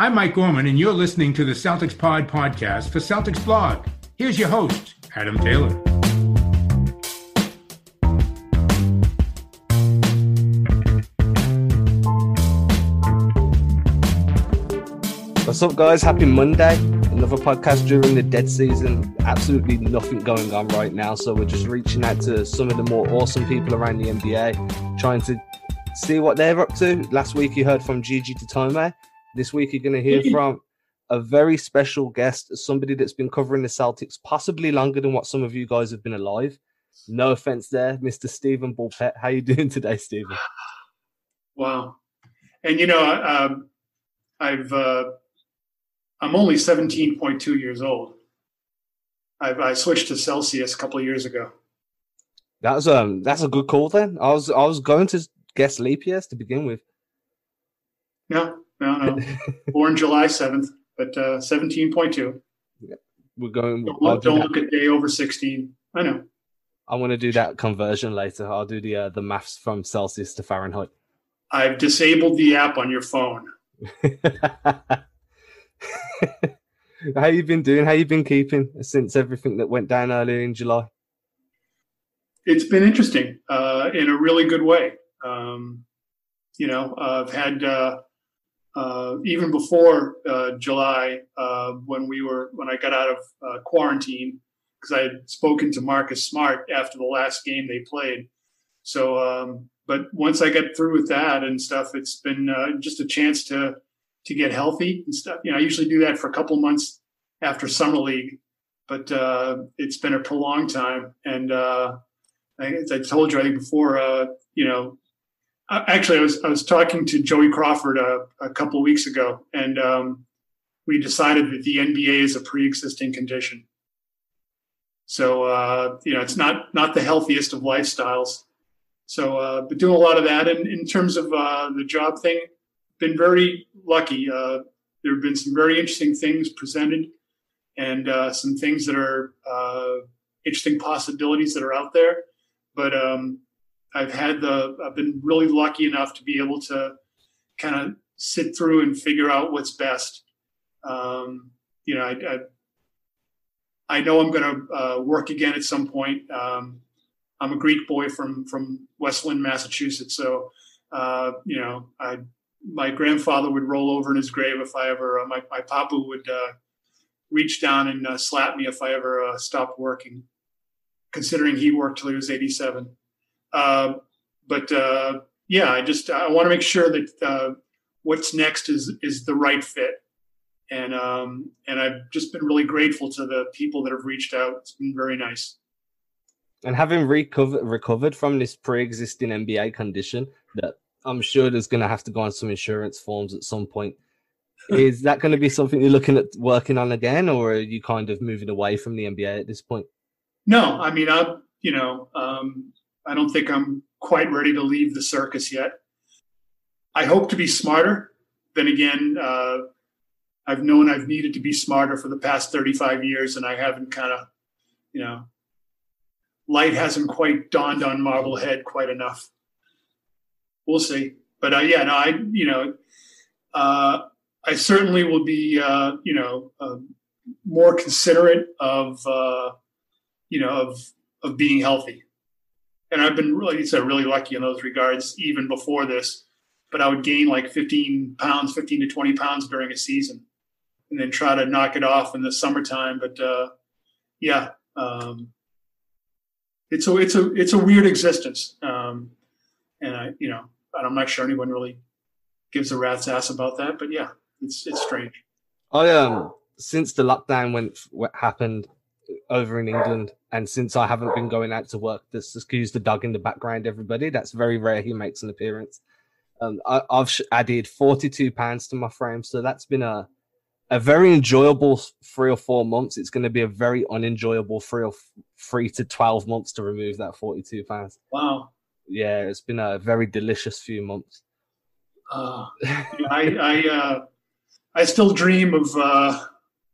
I'm Mike Gorman, and you're listening to the Celtics Pod podcast for Celtics Blog. Here's your host, Adam Taylor. What's up, guys? Happy Monday. Another podcast during the dead season. Absolutely nothing going on right now. So, we're just reaching out to some of the more awesome people around the NBA, trying to see what they're up to. Last week, you heard from Gigi Datome. This week, you're going to hear from a very special guest, somebody that's been covering the Celtics possibly longer than what some of you guys have been alive. No offense there, Mr. Stephen Bulpett. How you doing today, Stephen? Wow. And you know, um, I've uh, I'm only 17.2 years old. I've, I switched to Celsius a couple of years ago. That's um that's a good call then. I was I was going to guess leap years to begin with. No, no, no. Born July 7th, but uh, 17.2. Yeah. We're going. Don't, look, do don't look at day over 16. I know. I want to do that conversion later. I'll do the uh, the maths from Celsius to Fahrenheit. I've disabled the app on your phone. How you been doing? How you been keeping since everything that went down earlier in July? It's been interesting uh, in a really good way. Um, you know, I've had uh, uh, even before uh, July uh, when we were when I got out of uh, quarantine because I had spoken to Marcus Smart after the last game they played. So, um, but once I got through with that and stuff, it's been just a chance to to get healthy and stuff. You know, I usually do that for a couple months after summer league, but uh, it's been a prolonged time. And uh, as I told you, I think before, uh, you know, actually, I was I was talking to Joey Crawford a, a couple of weeks ago, and um, we decided that the NBA is a pre-existing condition. So uh, you know, it's not not the healthiest of lifestyles. So, uh, but doing a lot of that, and in terms of uh, the job thing, been very lucky. Uh, there have been some very interesting things presented and uh, some things that are uh, interesting possibilities that are out there. But um, I've had the, I've been really lucky enough to be able to kind of sit through and figure out what's best. Um, you know, I, I, I know I'm going to uh, work again at some point. Um, I'm a Greek boy from from Westland, Massachusetts, so uh, you know I my grandfather would roll over in his grave if I ever, uh, my, my papa would uh, reach down and uh, slap me if I ever uh, stopped working, considering he worked till he was 87. Uh, but uh, yeah, I just, I want to make sure that what's next is, is the right fit. And, um, and I've just been really grateful to the people that have reached out. It's been very nice. And having recovered recovered from this pre-existing NBA condition that I'm sure there's going to have to go on some insurance forms at some point. Is that going to be something you're looking at working on again, or are you kind of moving away from the NBA at this point? No, I mean, I'm, you know, um, I don't think I'm quite ready to leave the circus yet. I hope to be smarter. Then again, uh, I've known I've needed to be smarter for the past 35 years, and I haven't kind of, you know, light hasn't quite dawned on Marblehead quite enough we'll see. But uh, yeah, no, I you know, uh, I certainly will be uh, you know um, more considerate of uh, you know of of being healthy. And I've been really, said, really lucky in those regards, even before this. But I would gain like 15 pounds, 15 to 20 pounds during a season, and then try to knock it off in the summertime. But uh, yeah, um, it's a it's a it's a weird existence, um, and I you know I'm not sure anyone really gives a rat's ass about that. But yeah, it's it's strange. I um since the lockdown went what happened over in England, and since I haven't been going out to work, this excuse the dog in the background. Everybody, that's very rare. He makes an appearance. Um, I, have added 42 pounds to my frame, so that's been a a very enjoyable three or four months. It's going to be a very unenjoyable three or three to 12 months to remove that 42 pounds. Wow yeah, it's been a very delicious few months. Uh, I I uh, I still dream of uh,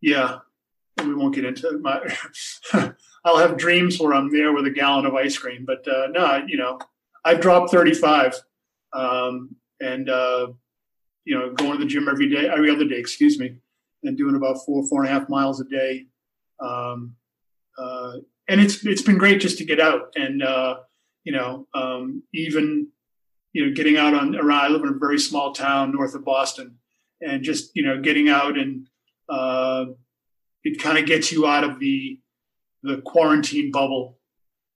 yeah. We won't get into it. My, I'll have dreams where I'm there with a gallon of ice cream, but uh, no, you know, I've dropped 35, um, and uh, you know, going to the gym every day, every other day, excuse me, and doing about four, four and a half miles a day. Um, uh, and it's it's been great just to get out and uh, you know um, even you know getting out on around. I live in a very small town north of Boston, and just you know getting out and uh, it kind of gets you out of the the quarantine bubble,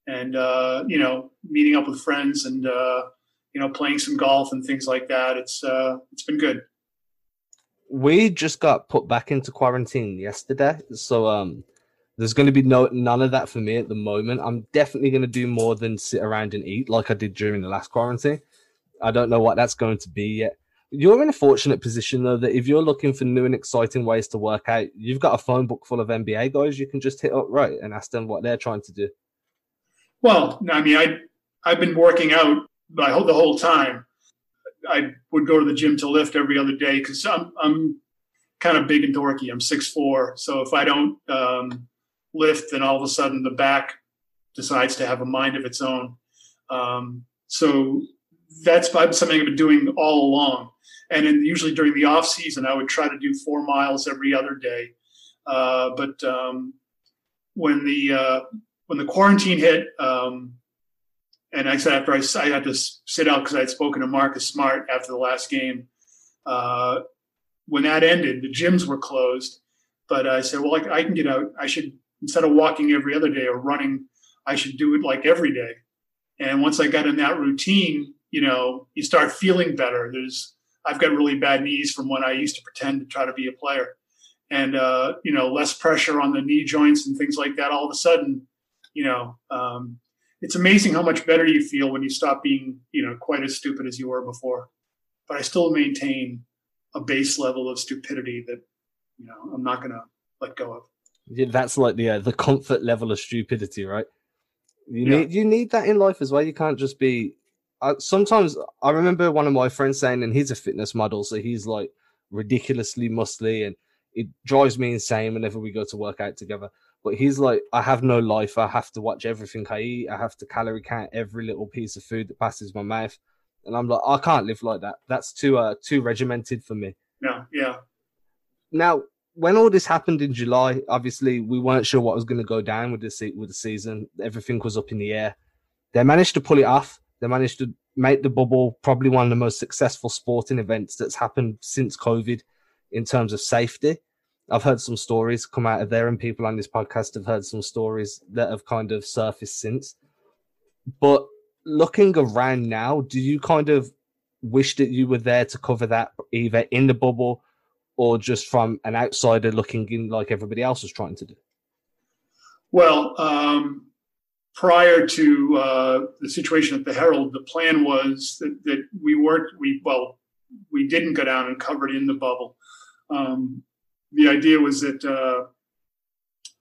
and uh, you know meeting up with friends and uh, you know playing some golf and things like that. It's uh, it's been good. We just got put back into quarantine yesterday, so um there's going to be no none of that for me at the moment. I'm definitely going to do more than sit around and eat like I did during the last quarantine. I don't know what that's going to be yet. You're in a fortunate position though that if you're looking for new and exciting ways to work out, you've got a phone book full of NBA guys you can just hit up right and ask them what they're trying to do. Well, I mean, I I've been working out the whole time. I would go to the gym to lift every other day because I'm I'm kind of big and dorky. I'm six four, so if I don't um, lift, then all of a sudden the back decides to have a mind of its own. Um, so that's something I've been doing all along. And usually during the off season, I would try to do four miles every other day. Uh, but um, when the uh, when the quarantine hit, um, and I said after I, I had to sit out because I had spoken to Marcus Smart after the last game. Uh, when that ended, the gyms were closed. But I said, well, I, I can get out. I should instead of walking every other day or running, I should do it like every day. And once I got in that routine, you know, you start feeling better. There's, I've got really bad knees from when I used to pretend to try to be a player, and uh, you know, less pressure on the knee joints and things like that. All of a sudden, you know, um, it's amazing how much better you feel when you stop being, you know, quite as stupid as you were before. But I still maintain a base level of stupidity that, you know, I'm not going to let go of. Yeah, that's like the uh, the comfort level of stupidity, right? You yeah. need you need that in life as well. You can't just be. Sometimes I remember one of my friends saying, and he's a fitness model, so he's like ridiculously muscly, and it drives me insane whenever we go to work out together. But he's like, I have no life. I have to watch everything I eat. I have to calorie count every little piece of food that passes my mouth. And I'm like, I can't live like that. That's too uh too regimented for me. Yeah, yeah. Now, when all this happened in July, obviously we weren't sure what was going to go down with the with the season. Everything was up in the air. They managed to pull it off. They managed to make the bubble probably one of the most successful sporting events that's happened since COVID in terms of safety. I've heard some stories come out of there, and people on this podcast have heard some stories that have kind of surfaced since. But looking around now, do you kind of wish that you were there to cover that either in the bubble or just from an outsider looking in like everybody else was trying to do? Well, um, prior to uh, the situation at the Herald, the plan was that, that, we weren't, we, well, we didn't go down and cover it in the bubble. Um, the idea was that uh,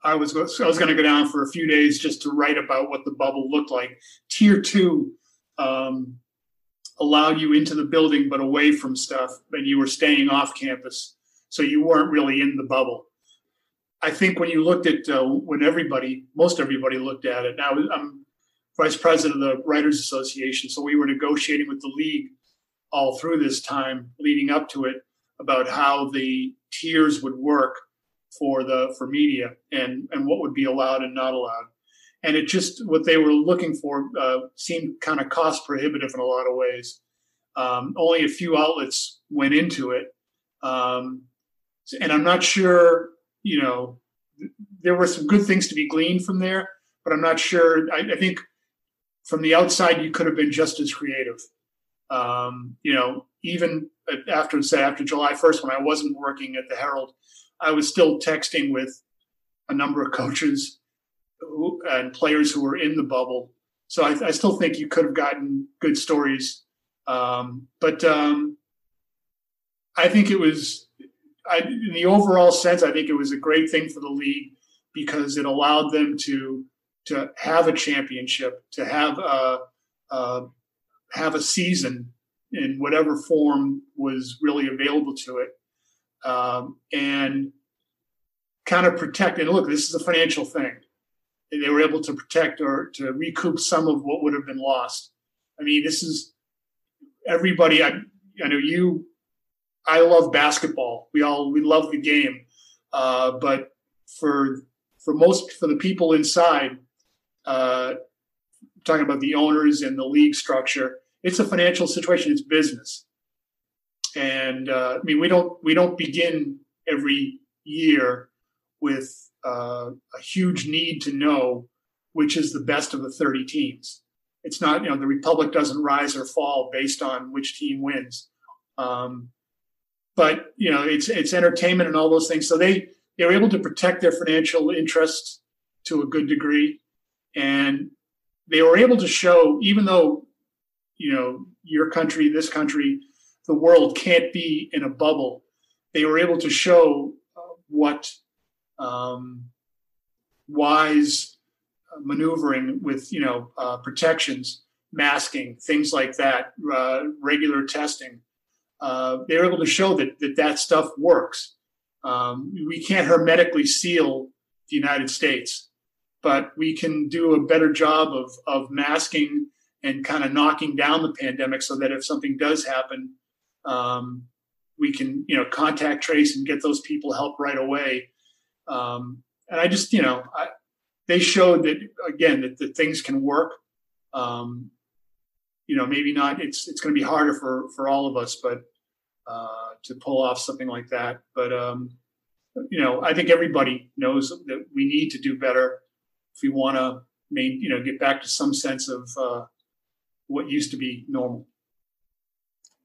I was I was going to go down for a few days just to write about what the bubble looked like. Tier two um, allowed you into the building but away from stuff, and you were staying off campus. So you weren't really in the bubble. I think when you looked at uh, when everybody, most everybody looked at it. Now I'm vice president of the Writers Association, so we were negotiating with the league all through this time leading up to it about how the tiers would work for the for media and and what would be allowed and not allowed. And it just what they were looking for uh, seemed kind of cost prohibitive in a lot of ways. Um, only a few outlets went into it. Um, and I'm not sure, you know, there were some good things to be gleaned from there, but I'm not sure. I, I think from the outside, you could have been just as creative. Um, you know, even after say after July 1st, when I wasn't working at the Herald, I was still texting with a number of coaches who, and players who were in the bubble. So I, I still think you could have gotten good stories, um, but um, I think it was I, in the overall sense, I think it was a great thing for the league because it allowed them to to have a championship, to have a, have a season in whatever form was really available to it, um, and kind of protect. And look, this is a financial thing. They were able to protect or to recoup some of what would have been lost. I mean, this is everybody. I, I know you I love basketball. We all we love the game, uh, but for for most for the people inside, uh, talking about the owners and the league structure, it's a financial situation. It's business, and uh, I mean we don't we don't begin every year with uh, a huge need to know which is the best of the 30 teams. It's not, you know, the Republic doesn't rise or fall based on which team wins. Um, but you know, it's it's entertainment and all those things. So they they were able to protect their financial interests to a good degree, and they were able to show, even though you know your country, this country, the world can't be in a bubble. They were able to show uh, what um, wise maneuvering with you know uh, protections, masking, things like that, uh, regular testing. Uh, they were able to show that that, that stuff works. Um, we can't hermetically seal the United States, but we can do a better job of of masking and kind of knocking down the pandemic so that if something does happen, um, we can you know contact trace and get those people help right away. Um, and I just you know I, they showed that again that, that things can work. Um, you know, maybe not. It's it's going to be harder for for all of us, but uh, to pull off something like that. But um, you know, I think everybody knows that we need to do better if we want to, main, you know, get back to some sense of uh, what used to be normal.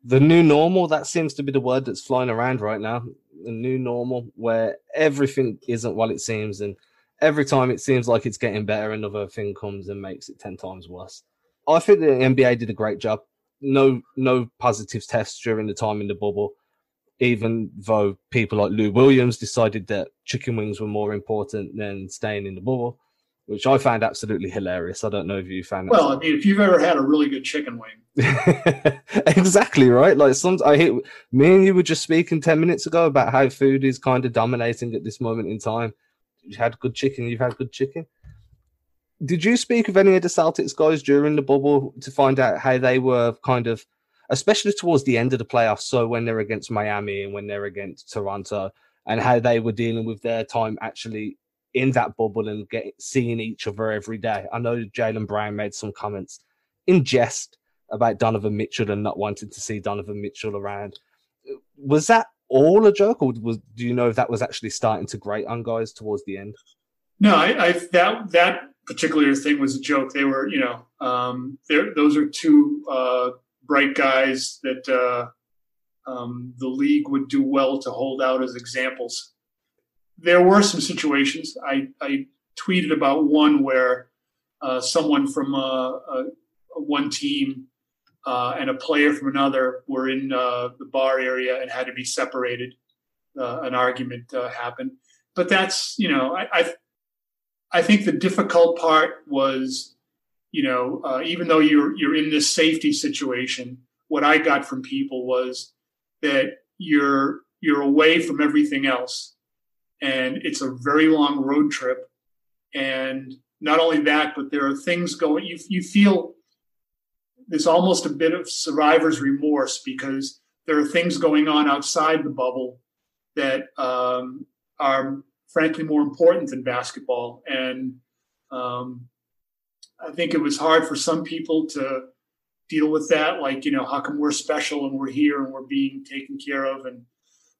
The new normal that seems to be the word that's flying around right now. The new normal, where everything isn't what it seems, and every time it seems like it's getting better, another thing comes and makes it ten times worse. I think the NBA did a great job. No, no positive tests during the time in the bubble. Even though people like Lou Williams decided that chicken wings were more important than staying in the bubble, which I found absolutely hilarious. I don't know if you found. It. Well, I mean, if you've ever had a really good chicken wing, exactly right. Like some, I hit me and you were just speaking ten minutes ago about how food is kind of dominating at this moment in time you had good chicken, you've had good chicken. Did you speak with any of the Celtics guys during the bubble to find out how they were kind of, especially towards the end of the playoffs? So when they're against Miami and when they're against Toronto, and how they were dealing with their time actually in that bubble and getting seeing each other every day. I know Jaylen Brown made some comments in jest about Donovan Mitchell and not wanting to see Donovan Mitchell around. Was that all a joke, or was do you know if that was actually starting to grate on guys towards the end? No, I, I that that particular thing was a joke. They were, you know, um, those are two uh, bright guys that uh, um, the league would do well to hold out as examples. There were some situations. I, I tweeted about one where uh, someone from uh, one team uh, and a player from another were in uh, the bar area and had to be separated. An argument happened, but that's you know I, I, I think the difficult part was you know uh, even though you're you're in this safety situation, what I got from people was that you're you're away from everything else, and it's a very long road trip, and not only that, but there are things going. You you feel there's almost a bit of survivor's remorse because there are things going on outside the bubble that um, are frankly more important than basketball. And um, I think it was hard for some people to deal with that. Like, you know, how come we're special and we're here and we're being taken care of? And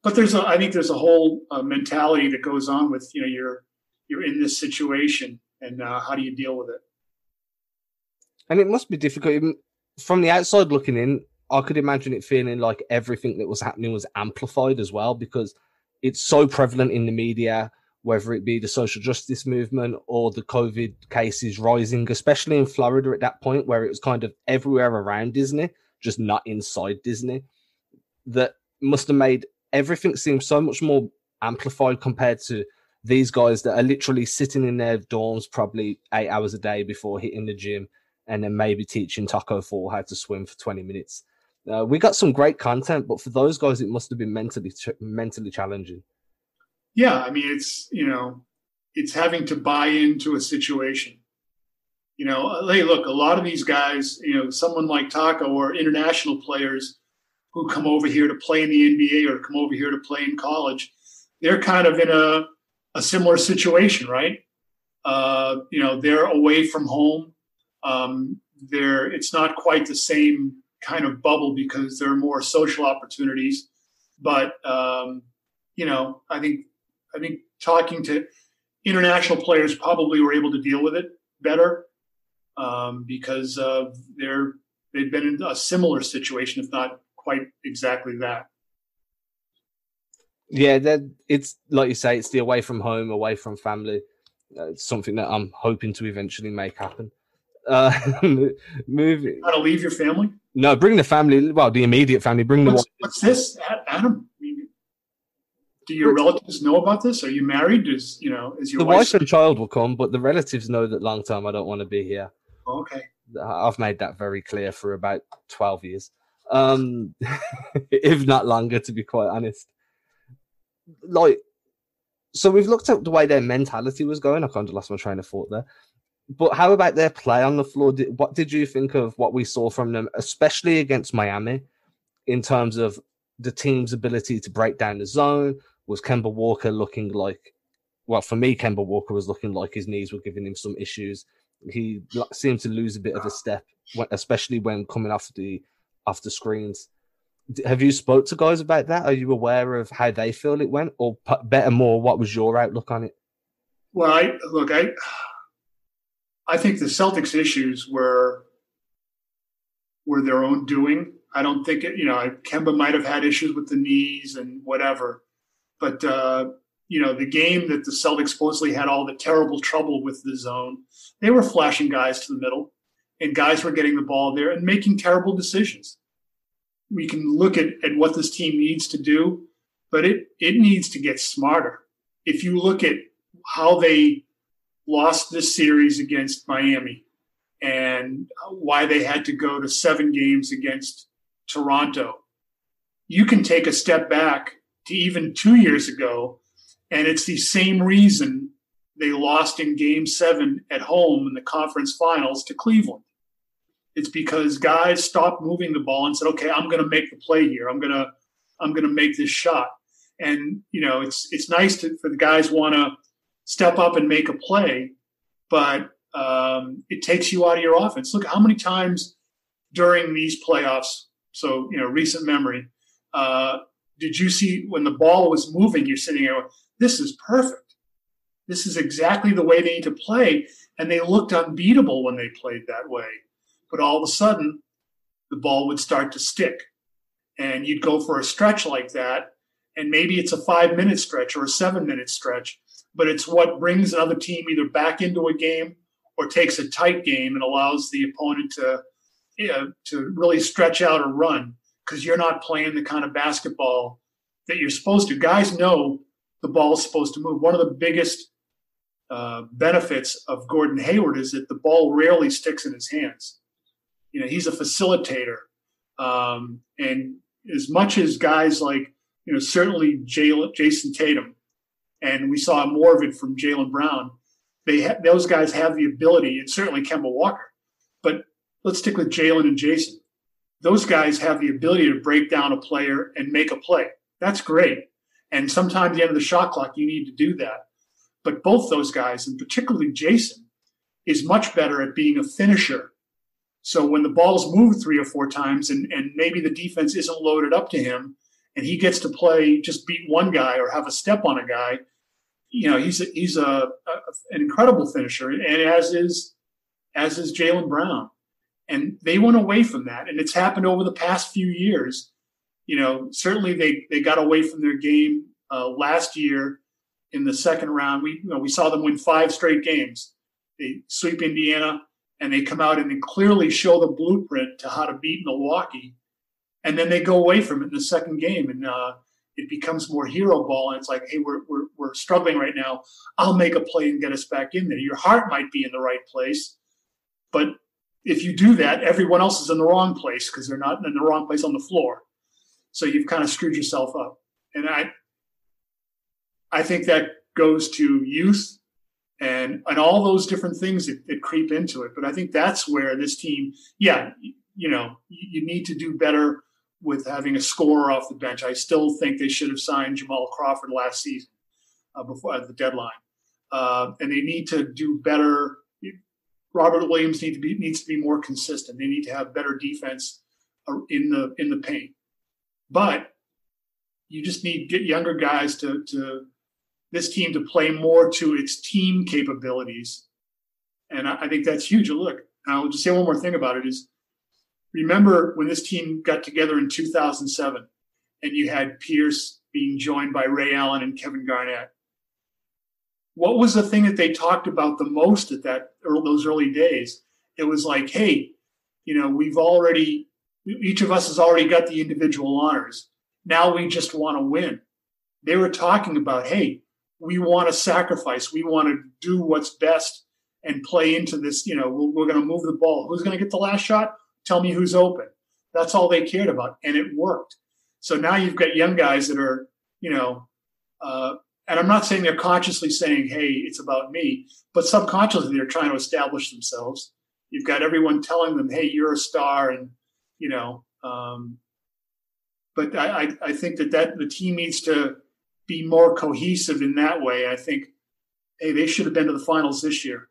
but there's a, I think there's a whole uh, mentality that goes on with, you know, you're you're in this situation and uh, how do you deal with it? And it must be difficult from the outside looking in, I could imagine it feeling like everything that was happening was amplified as well because it's so prevalent in the media, whether it be the social justice movement or the COVID cases rising, especially in Florida at that point where it was kind of everywhere around Disney, just not inside Disney. That must have made everything seem so much more amplified compared to these guys that are literally sitting in their dorms probably eight hours a day before hitting the gym and then maybe teaching Taco Fall how to swim for 20 minutes. Uh, we got some great content, but for those guys, it must have been mentally mentally challenging. Yeah, I mean, it's you know, it's having to buy into a situation. You know, uh, hey, look, a lot of these guys, you know, someone like taco or international players, who come over here to play in the NBA or come over here to play in college, they're kind of in a, a similar situation, right? Uh, you know, they're away from home. Um, they're, it's not quite the same kind of bubble because there are more social opportunities. But um, you know, I think I think talking to international players probably were able to deal with it better um, because uh, they're they've been in a similar situation, if not quite exactly that. Yeah, that it's like you say, it's the away from home, away from family. Uh, it's something that I'm hoping to eventually make happen. Uh, moving. How to leave your family? No, bring the family. Well, the immediate family. Bring what's, the. What's this, Adam? Do your relatives know about this? Are you married? Is you know is your the wife, and child will come, but the relatives know that long term I don't want to be here. Oh, okay, I've made that very clear for about twelve years, um, if not longer, to be quite honest. Like, so we've looked at the way their mentality was going. I kind of lost my train of thought there. But how about their play on the floor? Did, what did you think of what we saw from them, especially against Miami, in terms of the team's ability to break down the zone, was Kemba Walker looking like, well, for me, Kemba Walker was looking like his knees were giving him some issues. He seemed to lose a bit of a step, especially when coming off the the screens. Have you spoke to guys about that? Are you aware of how they feel it went, or better more, what was your outlook on it? Well, I look, I I think the Celtics' issues were were their own doing. I don't think it, you know, Kemba might have had issues with the knees and whatever, but uh, you know, the game that the Celtics supposedly had all the terrible trouble with the zone, they were flashing guys to the middle, and guys were getting the ball there and making terrible decisions. We can look at, at what this team needs to do, but it it needs to get smarter. If you look at how they lost this series against Miami and why they had to go to seven games against Toronto, you can take a step back to even two years ago. And it's the same reason they lost in game seven at home in the conference finals to Cleveland. It's because guys stopped moving the ball and said, okay, I'm going to make the play here. I'm going to, I'm going to make this shot. And, you know, it's, it's nice to, for the guys want to step up and make a play, but um, it takes you out of your offense. Look, how many times during these playoffs, so, you know, recent memory, uh, did you see when the ball was moving? You're sitting there, this is perfect. This is exactly the way they need to play. And they looked unbeatable when they played that way. But all of a sudden, the ball would start to stick. And you'd go for a stretch like that. And maybe it's a five minute stretch or a seven minute stretch, but it's what brings another team either back into a game or takes a tight game and allows the opponent to, you know, to really stretch out or run because you're not playing the kind of basketball that you're supposed to. Guys know the ball's supposed to move. One of the biggest uh, benefits of Gordon Hayward is that the ball rarely sticks in his hands. You know, he's a facilitator. Um, and as much as guys like, you know, certainly Jayson Tatum, and we saw more of it from Jaylen Brown, they ha- those guys have the ability, and certainly Kemba Walker. But let's stick with Jalen and Jayson those guys have the ability to break down a player and make a play. That's great. And sometimes at the end of the shot clock, you need to do that. But both those guys, and particularly Jayson, is much better at being a finisher. So when the ball's moved three or four times and, and maybe the defense isn't loaded up to him and he gets to play, just beat one guy or have a step on a guy, you know, he's a, he's a, a an incredible finisher. And as is, as is Jaylen Brown. And they went away from that. And it's happened over the past few years. You know, certainly they, they got away from their game uh, last year in the second round. We, you know, we saw them win five straight games. They sweep Indiana and they come out and they clearly show the blueprint to how to beat Milwaukee. And then they go away from it in the second game. And, uh, it becomes more hero ball and it's like hey we're, we're, we're struggling right now i'll make a play and get us back in there your heart might be in the right place but if you do that, everyone else is in the wrong place because they're not in the wrong place on the floor. So you've kind of screwed yourself up. And I, I think that goes to youth and and all those different things that, that creep into it. But I think that's where this team, yeah, you know, you need to do better with having a scorer off the bench. I still think they should have signed Jamal Crawford last season uh, before at the deadline, uh, and they need to do better. Robert Williams need to be needs to be more consistent. They need to have better defense uh, in the in the paint, but you just need get younger guys to to this team to play more to its team capabilities, and I, I think that's huge. Look, I'll just say one more thing about it is remember when this team got together in 2007 and you had Pierce being joined by Ray Allen and Kevin Garnett. What was the thing that they talked about the most at that those early days? It was like, hey, you know, we've already each of us has already got the individual honors. Now we just want to win. They were talking about, hey, we want to sacrifice. We want to do what's best and play into this. You know, we're, we're going to move the ball. Who's going to get the last shot? Tell me who's open. That's all they cared about, and it worked. So now you've got young guys that are, you know, uh, and I'm not saying they're consciously saying, "Hey, it's about me," but subconsciously they're trying to establish themselves. You've got everyone telling them, "Hey, you're a star," and you know. Um, but I, I, I think that that the team needs to be more cohesive in that way. I think, hey, they should have been to the finals this year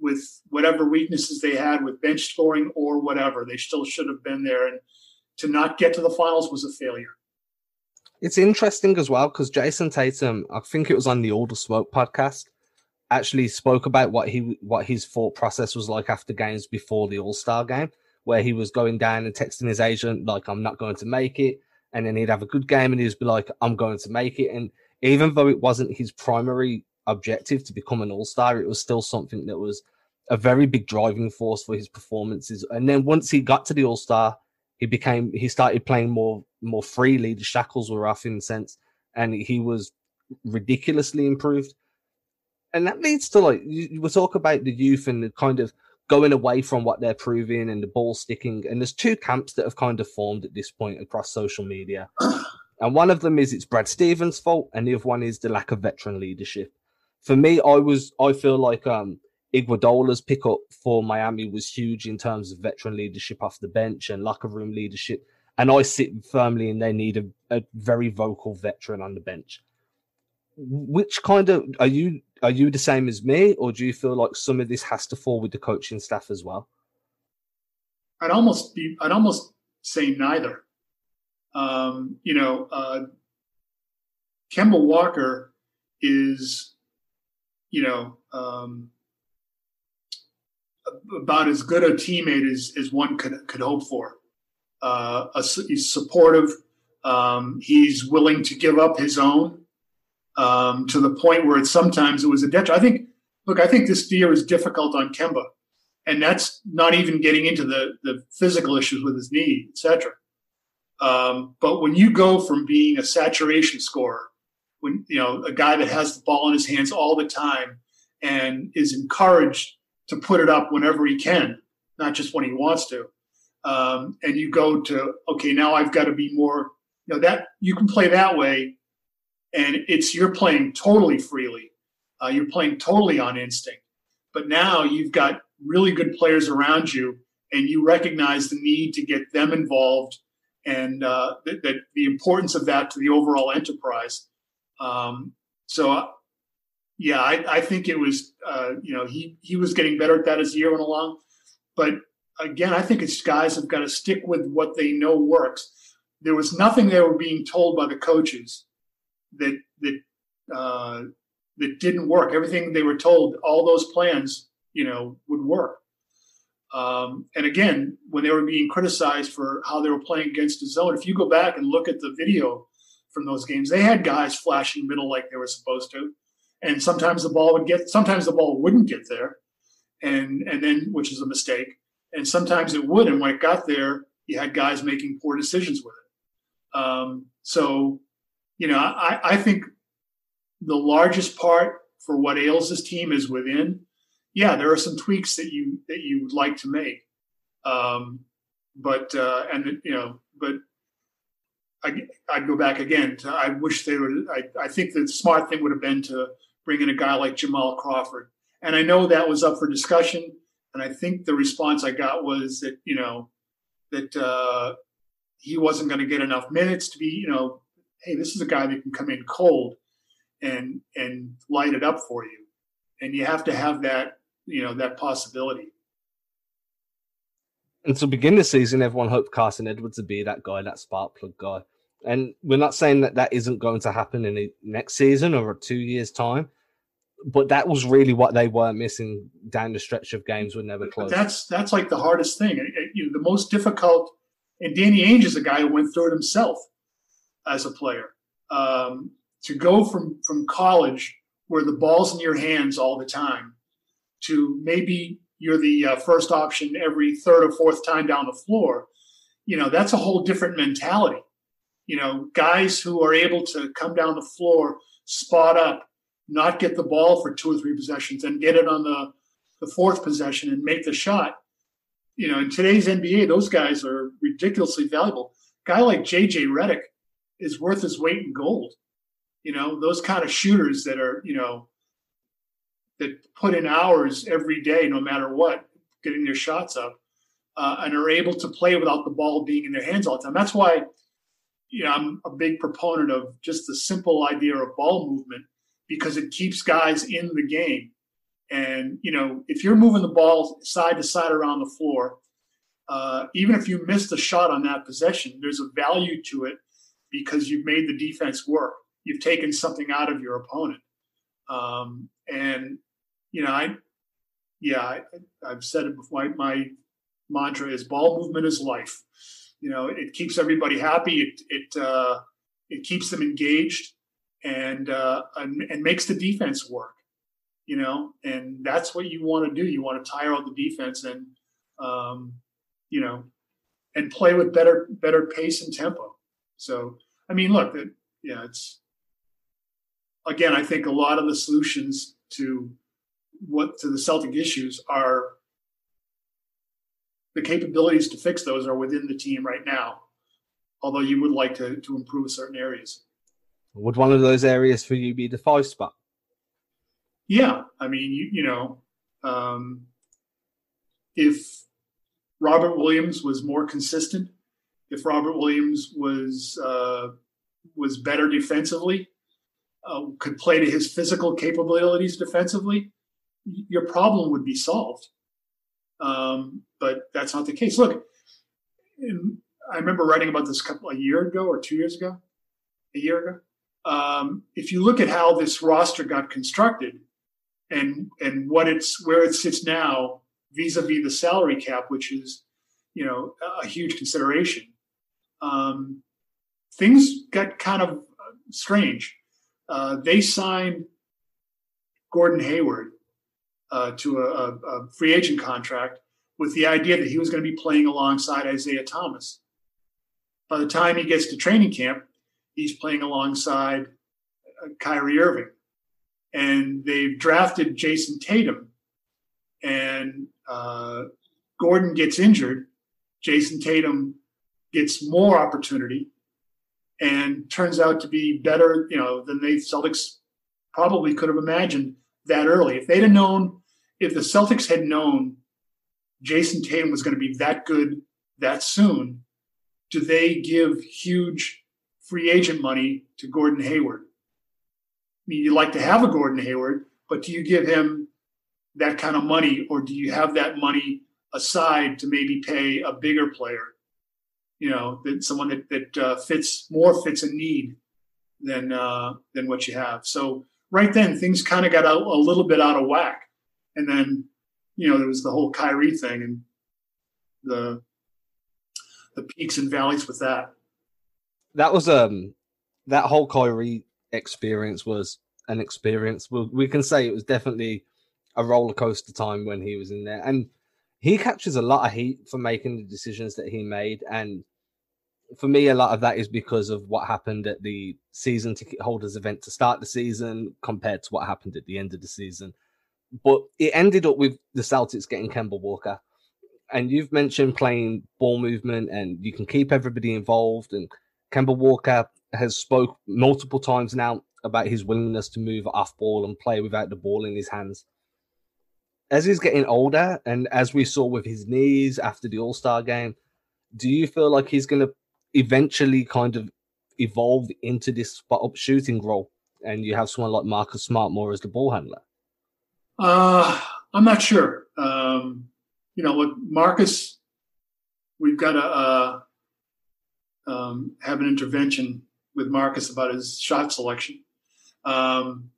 with whatever weaknesses they had with bench scoring or whatever. They still should have been there. And to not get to the finals was a failure. It's interesting as well because Jayson Tatum, I think it was on the All the Smoke podcast, actually spoke about what he what his thought process was like after games before the All Star game, where he was going down and texting his agent like, "I'm not going to make it," and then he'd have a good game and he'd be like, "I'm going to make it." And even though it wasn't his primary objective to become an All Star, it was still something that was a very big driving force for his performances. And then once he got to the All Star, he became he started playing more more freely. The shackles were off in a sense, and he was ridiculously improved. And that leads to like you, you talk about the youth and the kind of going away from what they're proving and the ball sticking. And there's two camps that have kind of formed at this point across social media. And one of them is it's Brad Stevens' fault, and the other one is the lack of veteran leadership. For me, I was I feel like um Iguodala's pickup for Miami was huge in terms of veteran leadership off the bench and locker room leadership. And I sit firmly in they need a, a very vocal veteran on the bench. Which kind of are you are you the same as me, or do you feel like some of this has to fall with the coaching staff as well? I'd almost be I'd almost say neither. Um, you know, uh, Kemba Walker is, you know, um, about as good a teammate as, as one could, could hope for. Uh, a, he's supportive. Um, he's willing to give up his own um, to the point where it sometimes it was a detriment. I think, look, I think this year is difficult on Kemba, and that's not even getting into the, the physical issues with his knee, etc. Um, but when you go from being a saturation scorer, when you know a guy that has the ball in his hands all the time and is encouraged to put it up whenever he can, not just when he wants to. Um, and you go to okay, now I've got to be more. You know that you can play that way, and it's you're playing totally freely. Uh, you're playing totally on instinct. But now you've got really good players around you, and you recognize the need to get them involved and uh, that, that the importance of that to the overall enterprise. Um, so yeah, I, I think it was, uh, you know, he, he was getting better at that as the year went along. But again, I think it's guys have got to stick with what they know works. There was nothing they were being told by the coaches that that uh, that didn't work. Everything they were told, all those plans, you know, would work. Um, and again, when they were being criticized for how they were playing against the zone, if you go back and look at the video from those games, they had guys flashing middle like they were supposed to and sometimes the ball would get sometimes the ball wouldn't get there and and then which is a mistake and sometimes it would and when it got there you had guys making poor decisions with it um, so you know I, I think the largest part for what ails this team is within yeah there are some tweaks that you that you would like to make um, but uh, and you know but I, would go back again. To, I wish they would. I, I think the smart thing would have been to bring in a guy like Jamal Crawford. And I know that was up for discussion. And I think the response I got was that, you know, that, uh, he wasn't going to get enough minutes to be, you know, hey, this is a guy that can come in cold and and light it up for you, and you have to have that, you know, that possibility. And to begin the season, everyone hoped Carsen Edwards would be that guy, that spark plug guy. And we're not saying that that isn't going to happen in the next season or two years' time, but that was really what they were missing down the stretch of games were close. That's that's like the hardest thing. You know, the most difficult. And Danny Ainge is a guy who went through it himself as a player. Um, to go from from college where the ball's in your hands all the time to maybe you're the uh, first option every third or fourth time down the floor. You know, that's a whole different mentality you know, guys who are able to come down the floor, spot up, not get the ball for two or three possessions, and get it on the, the fourth possession and make the shot. You know, in today's NBA, those guys are ridiculously valuable. A guy like JJ Redick is worth his weight in gold. You know, those kind of shooters that are, you know, that put in hours every day, no matter what, getting their shots up, uh, and are able to play without the ball being in their hands all the time. That's why you know, I'm a big proponent of just the simple idea of ball movement because it keeps guys in the game. And, you know, if you're moving the ball side to side around the floor, uh, even if you missed a shot on that possession, there's a value to it because you've made the defense work. You've taken something out of your opponent. Um, and, you know, I, yeah, I, have said it before. My, my mantra is ball movement is life you know, it keeps everybody happy. It it uh, it keeps them engaged and, uh, and and makes the defense work. You know, and that's what you want to do. You want to tire out the defense and um, you know, and play with better better pace and tempo. So I mean, look, it, yeah, it's again. I think a lot of the solutions to what to the Celtic issues are the capabilities to fix those are within the team right now. Although you would like to to improve certain areas. Would one of those areas for you be the five spot? Yeah, I mean, you you know, um, if Robert Williams was more consistent, if Robert Williams was uh, was better defensively, uh, could play to his physical capabilities defensively, your problem would be solved. Um, but that's not the case. Look, I remember writing about this couple a year ago or two years ago, a year ago. Um, if you look at how this roster got constructed and and what it's where it sits now vis-a-vis the salary cap, which is you know a huge consideration, um, things got kind of strange. Uh, they signed Gordon Hayward uh, to a, a, free agent contract with the idea that he was going to be playing alongside Isaiah Thomas. By the time he gets to training camp, he's playing alongside uh, Kyrie Irving. And they've drafted Jayson Tatum, and uh, Gordon gets injured. Jayson Tatum gets more opportunity and turns out to be better, you know, than they Celtics probably could have imagined that early. If they'd have known, if the Celtics had known Jayson Tatum was going to be that good that soon, do they give huge free agent money to Gordon Hayward? I mean, you'd like to have a Gordon Hayward, but do you give him that kind of money, or do you have that money aside to maybe pay a bigger player? You know, that someone that that uh, fits more fits a need than uh, than what you have. So right then, things kind of got a, a little bit out of whack, and then you know, there was the whole Kyrie thing and the the peaks and valleys with that. That was um that whole Kyrie experience was an experience. We, we can say it was definitely a roller coaster time when he was in there, and he catches a lot of heat for making the decisions that he made. And for me, a lot of that is because of what happened at the season ticket holders event to start the season compared to what happened at the end of the season. But it ended up with the Celtics getting Kemba Walker. And you've mentioned playing ball movement and you can keep everybody involved. And Kemba Walker has spoke multiple times now about his willingness to move off ball and play without the ball in his hands. As he's getting older, and as we saw with his knees after the All Star game, do you feel like he's going to eventually kind of evolve into this spot up shooting role, and you have someone like Marcus Smart more as the ball handler? Uh, I'm not sure. Um, you know, look, Marcus, we've got to uh, um, have an intervention with Marcus about his shot selection. Um,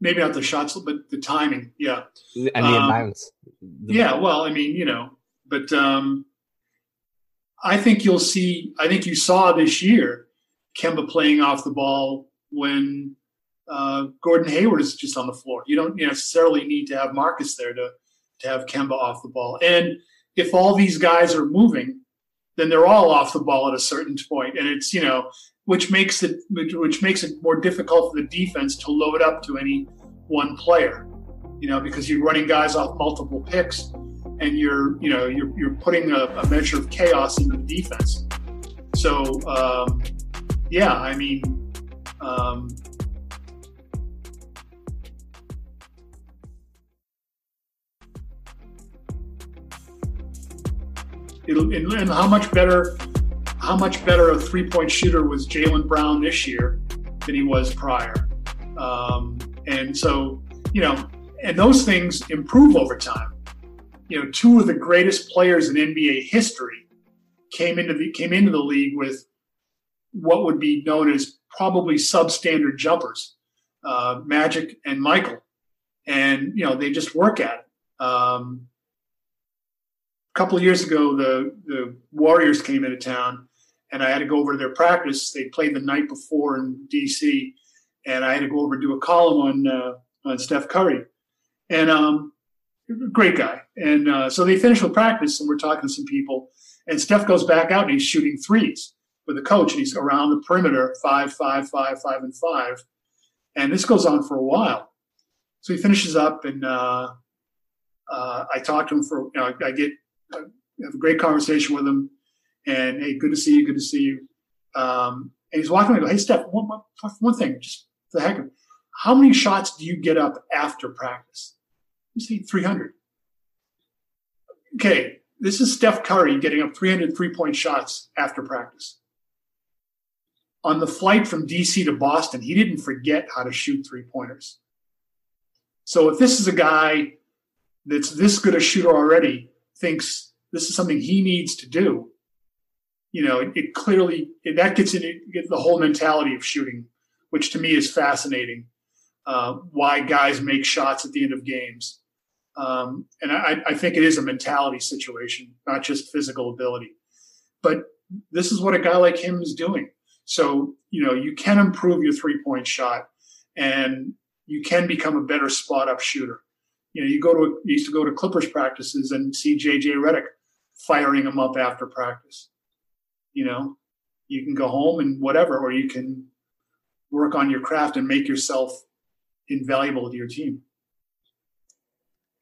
maybe not the shots, but the timing. Yeah, and the um, amounts. Yeah, well, I mean, you know, but um, I think you'll see. I think you saw this year Kemba playing off the ball when uh, Gordon Hayward is just on the floor. You don't necessarily need to have Marcus there to to have Kemba off the ball. And if all these guys are moving, then they're all off the ball at a certain point, and it's you know which makes it which makes it more difficult for the defense to load up to any one player. You know, because you're running guys off multiple picks, and you're you know you're you're putting a, a measure of chaos into the defense. So um, yeah, I mean. Um, and, and how much better how much better a three point shooter was Jaylen Brown this year than he was prior. Um, and so, you know, and those things improve over time. You know, two of the greatest players in NBA history came into the came into the league with what would be known as probably substandard jumpers, uh, Magic and Michael, and you know they just work at it. Um, couple of years ago, the the Warriors came into town, and I had to go over to their practice. They played the night before in DC, and I had to go over and do a column on uh, on Steph Curry, and um, great guy. And uh, so they finished with practice, and we're talking to some people, and Steph goes back out and he's shooting threes with the coach, and he's around the perimeter, five, five, five, five, and five, and this goes on for a while. So he finishes up, and uh, uh I talk to him for, you know, I get I have a great conversation with him, and hey, good to see you, good to see you. Um, and he's walking away. Go, hey, Steph, one, one thing, just for the heck of it, how many shots do you get up after practice? You see, 300. Okay, this is Steph Curry getting up 300 three point shots after practice. On the flight from DC to Boston, he didn't forget how to shoot three pointers. So if this is a guy that's this good a shooter already, thinks this is something he needs to do, you know, it, it clearly it, that gets into the whole mentality of shooting, which to me is fascinating. Uh, why guys make shots at the end of games, um, and I, I think it is a mentality situation, not just physical ability. But this is what a guy like him is doing. So you know, you can improve your three point shot, and you can become a better spot up shooter you know, you go to you used to go to Clippers practices and see JJ Redick firing them up after practice. You know, you can go home and whatever, or you can work on your craft and make yourself invaluable to your team.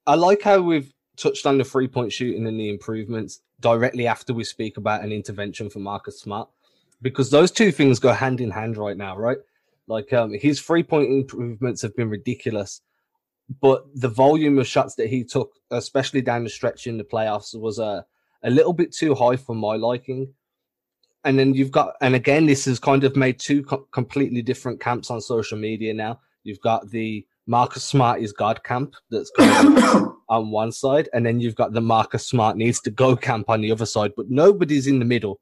I like how we've touched on the three point shooting and the improvements directly after we speak about an intervention for Marcus Smart, because those two things go hand in hand right now, right? Like um, his three point improvements have been ridiculous but the volume of shots that he took, especially down the stretch in the playoffs, was a a little bit too high for my liking. And then you've got, and again, this has kind of made two co- completely different camps on social media now. You've got the Marcus Smart is God camp that's on one side, and then you've got the Marcus Smart needs to go camp on the other side, but nobody's in the middle.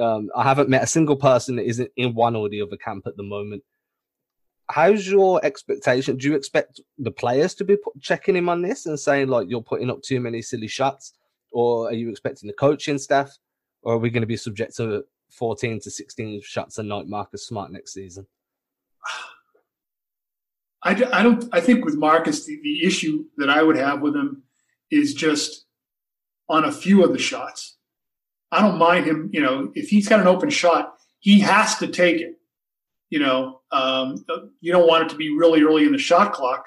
Um, I haven't met a single person that isn't in one or the other camp at the moment how's your expectation? Do you expect the players to be put, checking him on this and saying like you're putting up too many silly shots, or are you expecting the coaching staff, or are we going to be subject to 14 to 16 shots a night, Marcus Smart next season? I, I don't. I think with Marcus, the, the issue that I would have with him is just on a few of the shots. I don't mind him. You know, if he's got an open shot, he has to take it you know, um, you don't want it to be really early in the shot clock,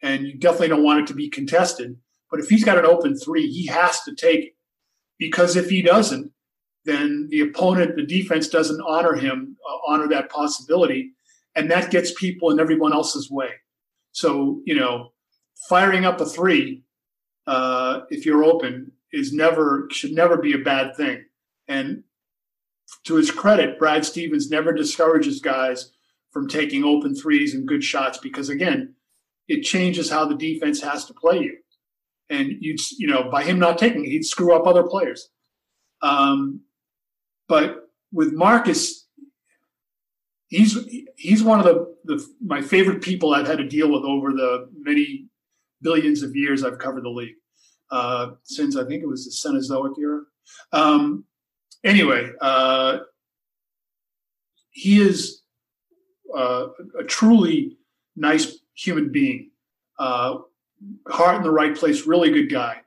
and you definitely don't want it to be contested. But if he's got an open three, he has to take it because if he doesn't, then the opponent, the defense doesn't honor him, uh, honor that possibility, and that gets people in everyone else's way. So you know, firing up a three uh, if you're open is never should never be a bad thing. And to his credit, Brad Stevens never discourages guys from taking open threes and good shots because again, it changes how the defense has to play you. And you'd you know by him not taking, he'd screw up other players. Um, but with Marcus, he's he's one of the, the my favorite people I've had to deal with over the many billions of years I've covered the league uh, since I think it was the Cenozoic era. Um, anyway, uh, he is uh, a truly nice human being, uh, heart in the right place, really good guy.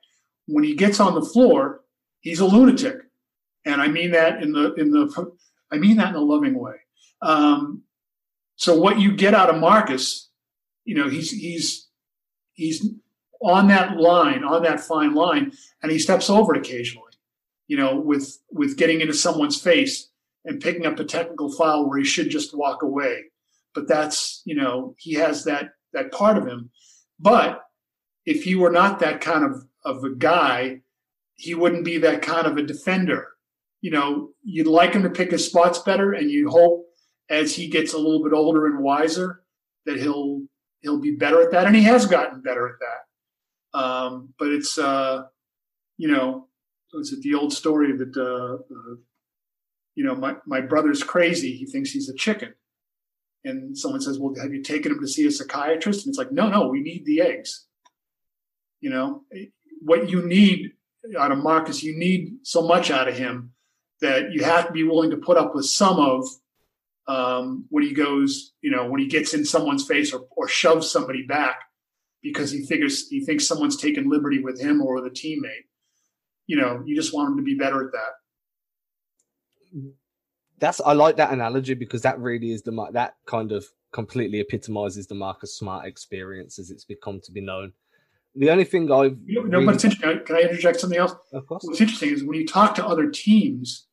When he gets on the floor, he's a lunatic, and I mean that in the in the I mean that in a loving way. Um, so what you get out of Marcus, you know, he's he's he's on that line, on that fine line, and he steps over it occasionally. You know, with with getting into someone's face and picking up a technical foul where he should just walk away. But that's you know he has that that part of him. But if he were not that kind of of a guy, he wouldn't be that kind of a defender. You know, you'd like him to pick his spots better, and you hope as he gets a little bit older and wiser that he'll he'll be better at that, and he has gotten better at that. Um, but it's uh, you know, it's the old story that uh, uh, you know my my brother's crazy. He thinks he's a chicken, and someone says, "Well, have you taken him to see a psychiatrist?" And it's like, "No, no, we need the eggs." You know, what you need out of Marcus, you need so much out of him that you have to be willing to put up with some of um, when he goes, you know, when he gets in someone's face or, or shoves somebody back because he figures he thinks someone's taken liberty with him or with a teammate. You know, you just want them to be better at that. That's I like that analogy because that really is the that kind of completely epitomizes the Marcus Smart experience as it's become to be known. The only thing I've you know, really... interesting. Can I interject something else? Of course. What's interesting is when you talk to other teams,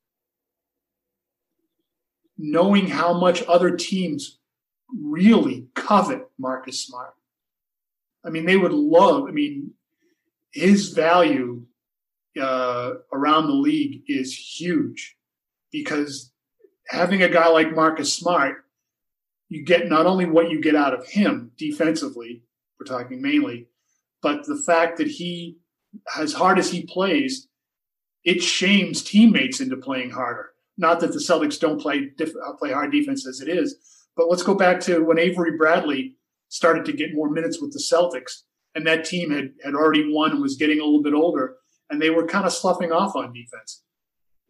knowing how much other teams really covet Marcus Smart. I mean, they would love. I mean, his value uh, around the league is huge because having a guy like Marcus Smart, you get not only what you get out of him defensively, we're talking mainly, but the fact that he, as hard as he plays, it shames teammates into playing harder. Not that the Celtics don't play uh, play hard defense as it is, but let's go back to when Avery Bradley started to get more minutes with the Celtics, and that team had had already won and was getting a little bit older, and they were kind of sloughing off on defense.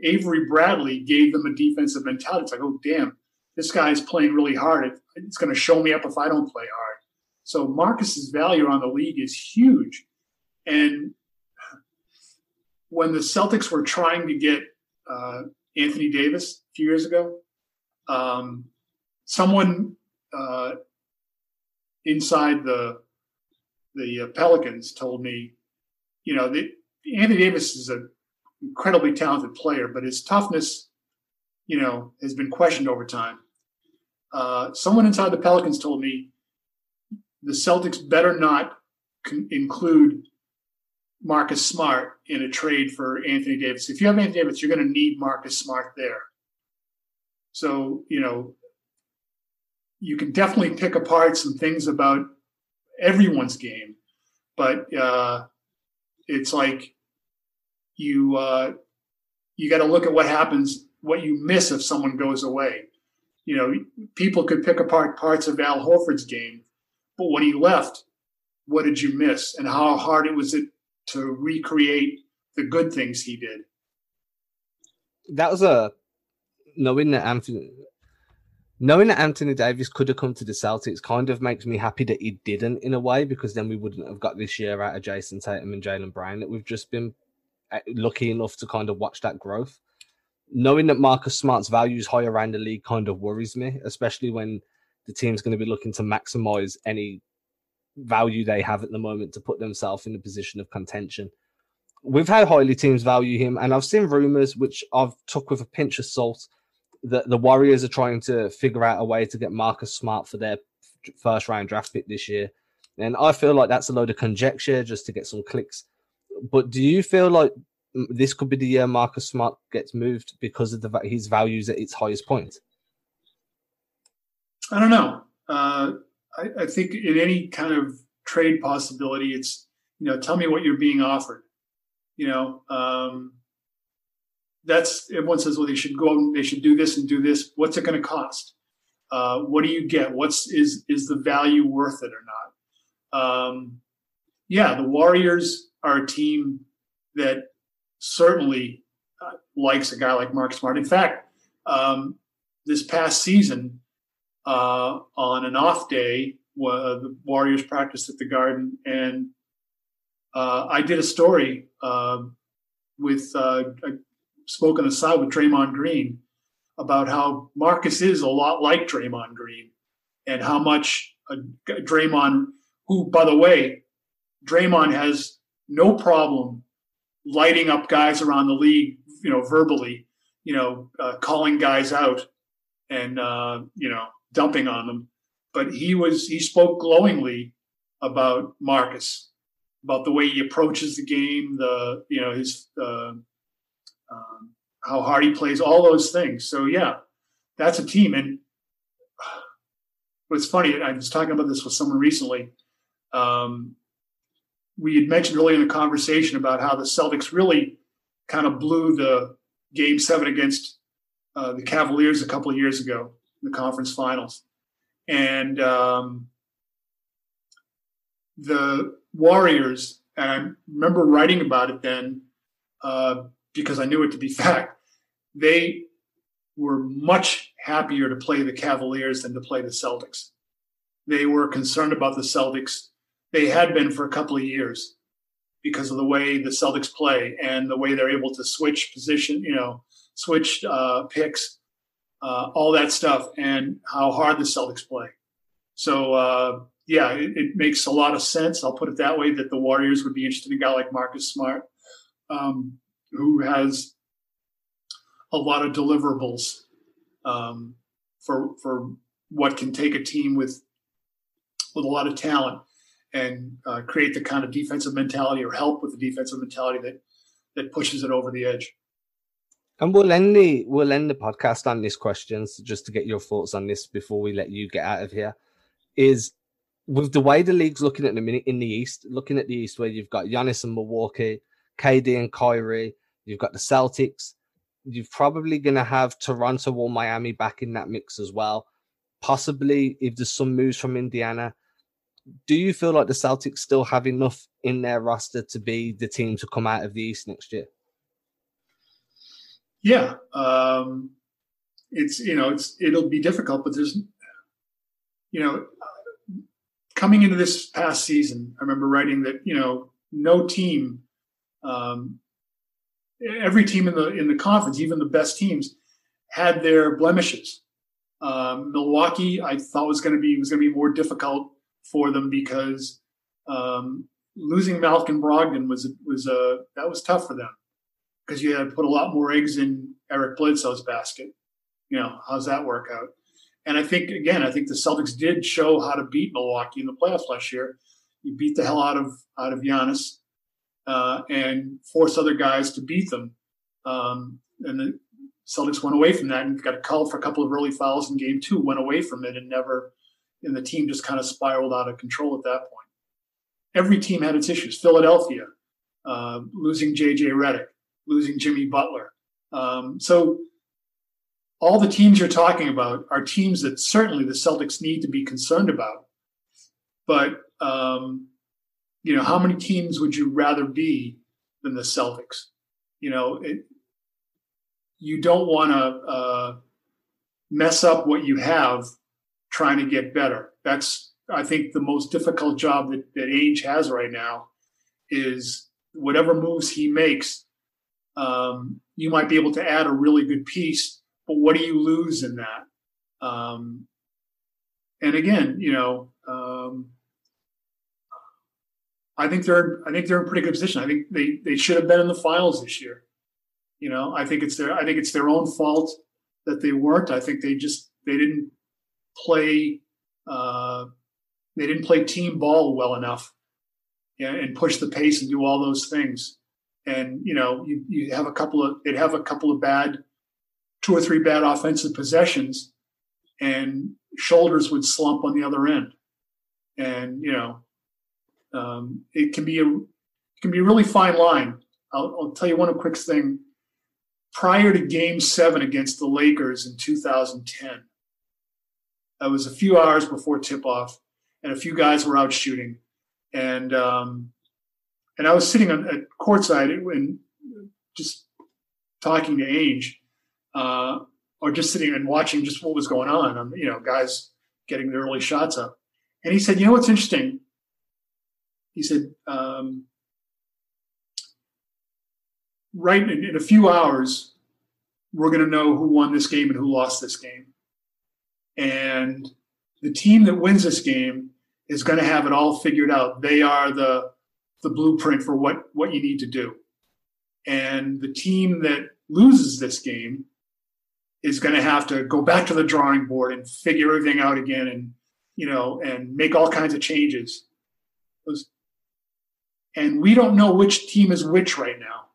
Avery Bradley gave them a defensive mentality. It's like, oh damn, this guy's playing really hard. it's going to show me up if I don't play hard. So Marcus's value on the league is huge, and when the Celtics were trying to get uh, Anthony Davis a few years ago. Um, someone uh, inside the the uh, Pelicans told me, you know, the, Anthony Davis is an incredibly talented player, but his toughness, you know, has been questioned over time. Uh, someone inside the Pelicans told me the Celtics better not con- include Marcus Smart in a trade for Anthony Davis. If you have Anthony Davis, you're going to need Marcus Smart there. So, you know, you can definitely pick apart some things about everyone's game, but uh, it's like you uh, you got to look at what happens, what you miss if someone goes away. You know, people could pick apart parts of Al Horford's game, but when he left, what did you miss, and how hard it was it to recreate the good things he did. That was a knowing that Anthony knowing that Anthony Davis could have come to the Celtics kind of makes me happy that he didn't in a way because then we wouldn't have got this year out of Jayson Tatum and Jaylen Brown that we've just been uh, lucky enough to kind of watch that growth. Knowing that Marcus Smart's value is high around the league kind of worries me, especially when the team's going to be looking to maximize any value they have at the moment to put themselves in a position of contention. With how highly teams value him, and I've seen rumors which I've took with a pinch of salt that the Warriors are trying to figure out a way to get Marcus Smart for their first round draft pick this year. And I feel like that's a load of conjecture just to get some clicks. But do you feel like this could be the year Marcus Smart gets moved because of the his values at its highest point? I don't know. Uh, I, I, think in any kind of trade possibility, it's you know, tell me what you're being offered. You know, um, that's everyone says, well, they should go, they should do this and do this. What's it going to cost? Uh, what do you get? What's is is the value worth it or not? Um, yeah, the Warriors are a team that certainly uh, likes a guy like Mark Smart. In fact, um, this past season, uh, on an off day, uh, the Warriors practiced at the Garden, and uh, I did a story um, with uh, I spoke on the side with Draymond Green about how Marcus is a lot like Draymond Green, and how much uh, Draymond, who by the way, Draymond has no problem lighting up guys around the league, you know, verbally, you know, uh, calling guys out and uh, you know dumping on them. But he was he spoke glowingly about Marcus, about the way he approaches the game, the you know his uh, um, how hard he plays, all those things. So yeah, that's a team. And what's funny, I was talking about this with someone recently. Um, we had mentioned earlier in the conversation about how the Celtics really kind of blew the game seven against uh, the Cavaliers a couple of years ago in the conference finals. And um, the Warriors, and I remember writing about it then uh, because I knew it to be fact, they were much happier to play the Cavaliers than to play the Celtics. They were concerned about the Celtics they had been for a couple of years because of the way the Celtics play and the way they're able to switch position, you know, switch uh, picks, uh, all that stuff, and how hard the Celtics play. So, uh, yeah, it, it, makes a lot of sense. I'll put it that way that the Warriors would be interested in a guy like Marcus Smart, um, who has a lot of deliverables um, for for what can take a team with with a lot of talent and uh, create the kind of defensive mentality or help with the defensive mentality that that pushes it over the edge. And we'll end the we'll end the podcast on this question so just to get your thoughts on this before we let you get out of here. Is with the way the league's looking at the minute in the East, looking at the East where you've got Giannis and Milwaukee, KD and Kyrie, you've got the Celtics, you're probably going to have Toronto or Miami back in that mix as well. Possibly if there's some moves from Indiana, do you feel like the Celtics still have enough in their roster to be the team to come out of the East next year? Yeah, um, it's you know it's it'll be difficult, but there's you know coming into this past season, I remember writing that you know no team, um, every team in the in the conference, even the best teams, had their blemishes. Um, Milwaukee, I thought was going to be was going to be more difficult for them because um, losing Malcolm Brogdon was was a that was tough for them because you had to put a lot more eggs in Eric Bledsoe's basket. You know, how's that work out? And I think again, I think the Celtics did show how to beat Milwaukee in the playoffs last year. You beat the hell out of out of Giannis uh, and force other guys to beat them. Um, and the Celtics went away from that and got called for a couple of early fouls in game two, went away from it and never and the team just kind of spiraled out of control at that point. Every team had its issues. Philadelphia uh, losing J.J. Redick, losing Jimmy Butler. Um, so all the teams you're talking about are teams that certainly the Celtics need to be concerned about. But um, you know, how many teams would you rather be than the Celtics? You know, it, you don't want to uh, mess up what you have trying to get better. That's, I think, the most difficult job that, that Ainge has right now is whatever moves he makes, um, you might be able to add a really good piece, but what do you lose in that? Um, and again, you know, um, I think they're I think they're in pretty good position. I think they they should have been in the finals this year. You know, I think it's their I think it's their own fault that they weren't. I think they just they didn't play. Uh, they didn't play team ball well enough, and push the pace and do all those things. and you know you, you have a couple of they'd have a couple of bad, two or three bad offensive possessions, and shoulders would slump on the other end, and you know um, it can be a can be a really fine line. I'll, I'll tell you one quick thing. Prior to Game Seven against the Lakers in 2010, that was a few hours before tip off, and a few guys were out shooting, and um, and I was sitting on at courtside and just talking to Ainge, uh, or just sitting and watching just what was going on. Um, you know, guys getting their early shots up, and he said, "You know what's interesting?" He said, um, "Right in, in a few hours, we're going to know who won this game and who lost this game." And the team that wins this game is going to have it all figured out. They are the the blueprint for what what you need to do. And the team that loses this game is going to have to go back to the drawing board and figure everything out again and you know and make all kinds of changes. And we don't know which team is which right now.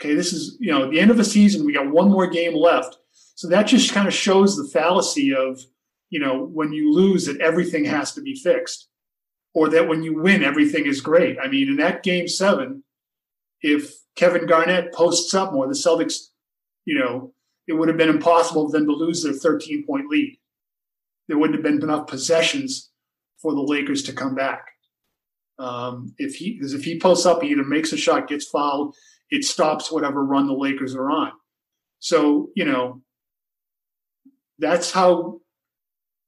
Okay, this is you know the end of the season we got one more game left so that just kind of shows the fallacy of, you know, when you lose that everything has to be fixed or that when you win, everything is great. I mean, in that game seven, if Kevin Garnett posts up more, the Celtics, you know, it would have been impossible for them to lose their 13 point lead. There wouldn't have been enough possessions for the Lakers to come back. Um, if he, because if he posts up, he either makes a shot, gets fouled, it stops whatever run the Lakers are on. So, you know, that's how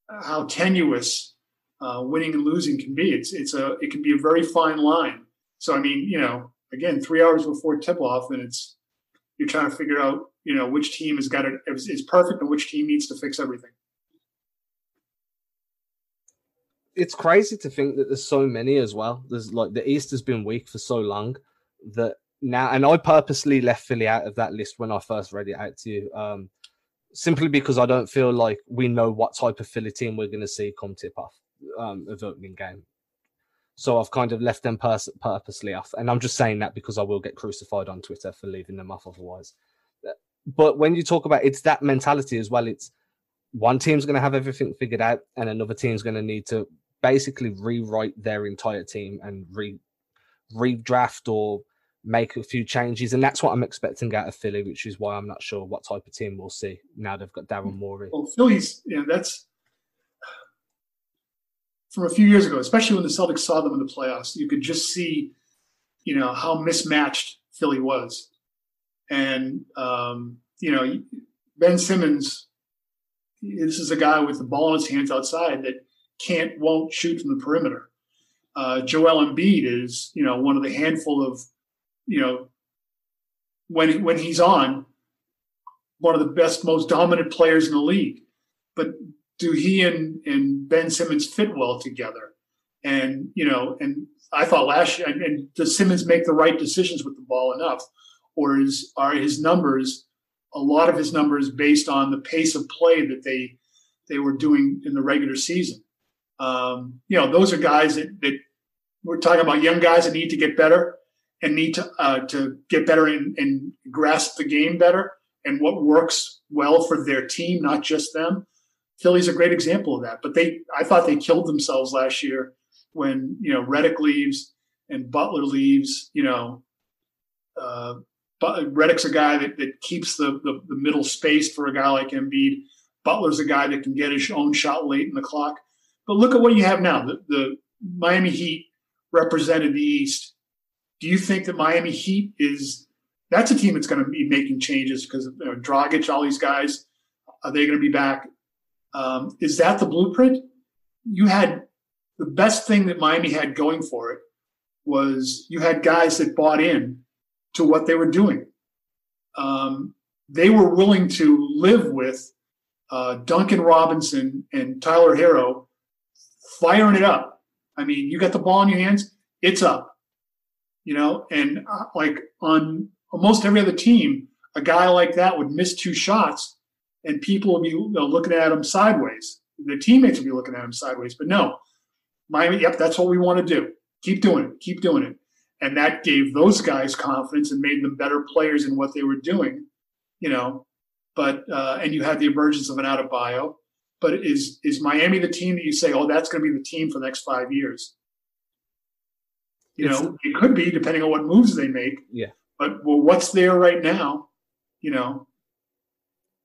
how tenuous uh, winning and losing can be. It's it's a it can be a very fine line. So I mean, you know, again, three hours before tip off, and it's you're trying to figure out, you know, which team has got it is, is perfect and which team needs to fix everything. It's crazy to think that there's so many as well. There's like the East has been weak for so long that now, and I purposely left Philly out of that list when I first read it out to you. Um, simply because I don't feel like we know what type of Philly team we're going to see come tip off um, of opening game. So I've kind of left them pers- purposely off, and I'm just saying that because I will get crucified on Twitter for leaving them off otherwise. But when you talk about it's that mentality as well, it's one team's going to have everything figured out, and another team's going to need to basically rewrite their entire team and re redraft or make a few changes, and that's what I'm expecting out of Philly, which is why I'm not sure what type of team we'll see now they've got Daryl Morey. Well, Philly's, you know, that's from a few years ago, especially when the Celtics saw them in the playoffs. You could just see, you know, how mismatched Philly was, and um, you know, Ben Simmons. This is a guy with the ball in his hands outside that can't, won't shoot from the perimeter. Uh, Joel Embiid is, you know, one of the handful of you know, when when he's on, one of the best, most dominant players in the league. But do he and and Ben Simmons fit well together? And you know, and I thought last year, and, does Simmons make the right decisions with the ball enough, or is are his numbers a lot of his numbers based on the pace of play that they they were doing in the regular season? Um, you know, those are guys that, that we're talking about young guys that need to get better and need to uh, to get better and, and grasp the game better and what works well for their team, not just them. Philly's a great example of that. But they, I thought they killed themselves last year when you know Redick leaves and Butler leaves. You know, uh, but Redick's a guy that, that keeps the, the, the middle space for a guy like Embiid. Butler's a guy that can get his own shot late in the clock. But look at what you have now. The, the Miami Heat represented the East do you think that Miami Heat is that's a team that's going to be making changes because you know, Dragic, all these guys, are they going to be back? Um, is that the blueprint? You had the best thing that Miami had going for it was you had guys that bought in to what they were doing. Um, they were willing to live with uh, Duncan Robinson and Tyler Herro firing it up. I mean, you got the ball in your hands, it's up you know, and uh, like on almost every other team, a guy like that would miss two shots and people would be you know, looking at him sideways. The teammates would be looking at him sideways. But no, Miami, yep, that's what we want to do. Keep doing it. Keep doing it. and that gave those guys confidence and made them better players in what they were doing. You know, but uh, and you had the emergence of an Adebayo. But is is Miami the team that you say, oh, that's going to be the team for the next five years? You it's, know, it could be depending on what moves they make. Yeah. But well, what's there right now? You know,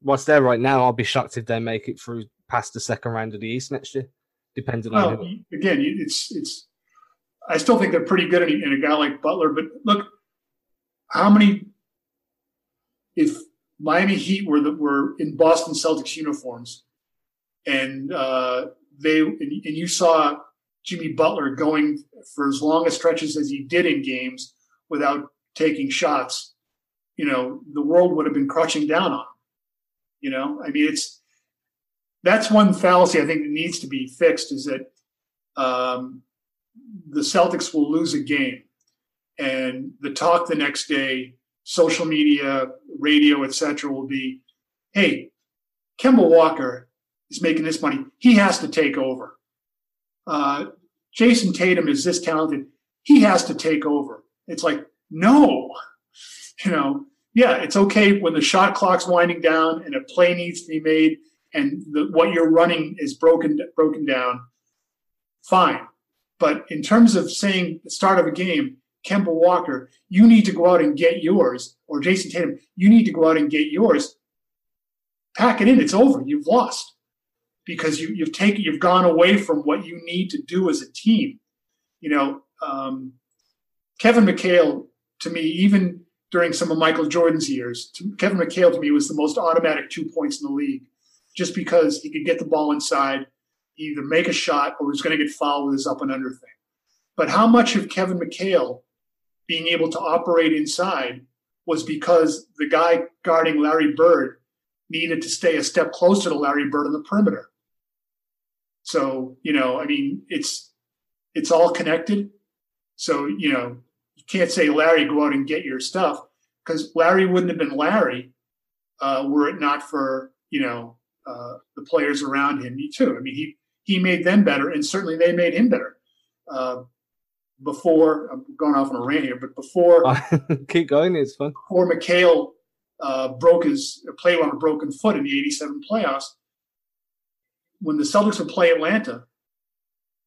what's there right now? I'll be shocked if they make it through past the second round of the East next year, depending well, on. Who. Again, it's it's. I still think they're pretty good in, in a guy like Butler, but look, how many? If Miami Heat were the, were in Boston Celtics uniforms, and uh, they and, and you saw Jimmy Butler going for as long as stretches as he did in games without taking shots, you know, the world would have been crushing down on him. You know, I mean, it's that's one fallacy I think that needs to be fixed is that um, the Celtics will lose a game, and the talk the next day, social media, radio, etc., will be, "Hey, Kemba Walker is making this money. He has to take over." Uh, Jayson Tatum is this talented. He has to take over. It's like, no, you know, yeah, it's okay when the shot clock's winding down and a play needs to be made and the, what you're running is broken broken down. Fine, but in terms of saying the start of a game, Kemba Walker, you need to go out and get yours, or Jayson Tatum, you need to go out and get yours. Pack it in. It's over. You've lost because you, you've taken you've gone away from what you need to do as a team. You know, um, Kevin McHale to me, even during some of Michael Jordan's years, to, Kevin McHale to me was the most automatic two points in the league, just because he could get the ball inside, either make a shot or was going to get fouled with his up and under thing. But how much of Kevin McHale being able to operate inside was because the guy guarding Larry Bird needed to stay a step closer to Larry Bird on the perimeter. So, you know, I mean, it's it's all connected. So, you know, you can't say, Larry, go out and get your stuff because Larry wouldn't have been Larry uh, were it not for, you know, uh, the players around him too. I mean, he, he made them better and certainly they made him better. Uh, before I'm going off on a rant here, but before keep going, it's fun. Before McHale uh, broke his played on a broken foot in the '87 playoffs, when the Celtics would play Atlanta,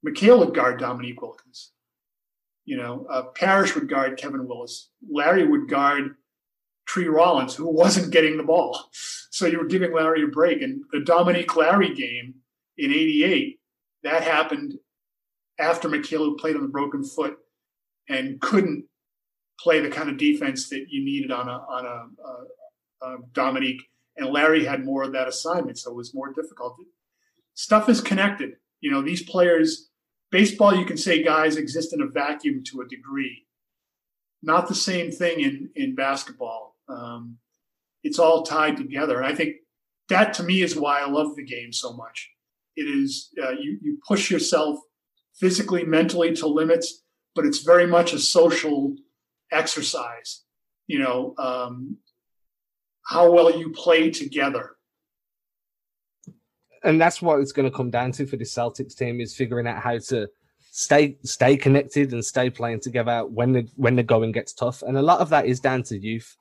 McHale would guard Dominique Wilkins. You know, uh, Parish would guard Kevin Willis. Larry would guard Tree Rollins, who wasn't getting the ball. So you were giving Larry a break. And the Dominique Larry game in 88, that happened after McHale played on the broken foot and couldn't play the kind of defense that you needed on a, on a, a, a Dominique. And Larry had more of that assignment, so it was more difficult stuff is connected. You know, these players, baseball, you can say guys exist in a vacuum to a degree. Not the same thing in in basketball. Um, it's all tied together, and I think that to me is why I love the game so much. It is uh, you you push yourself physically, mentally to limits, but it's very much a social exercise. You know, um, how well you play together and that's what it's going to come down to for the Celtics team is figuring out how to stay stay connected and stay playing together when the when the going gets tough. And a lot of that is down to youth.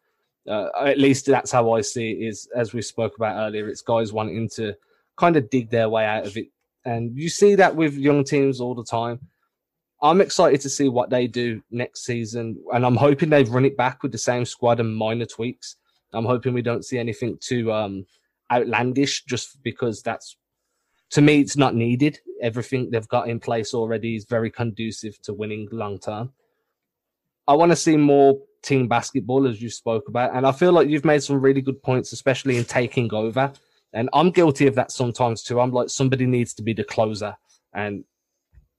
Uh, at least that's how I see it. Is as we spoke about earlier, it's guys wanting to kind of dig their way out of it, and you see that with young teams all the time. I'm excited to see what they do next season, and I'm hoping they've run it back with the same squad and minor tweaks. I'm hoping we don't see anything too um, outlandish just because that's to me it's not needed. Everything they've got in place already is very conducive to winning long term. I want to see more team basketball as you spoke about, and I feel like you've made some really good points, especially in taking over. And I'm guilty of that sometimes too. I'm like somebody needs to be the closer and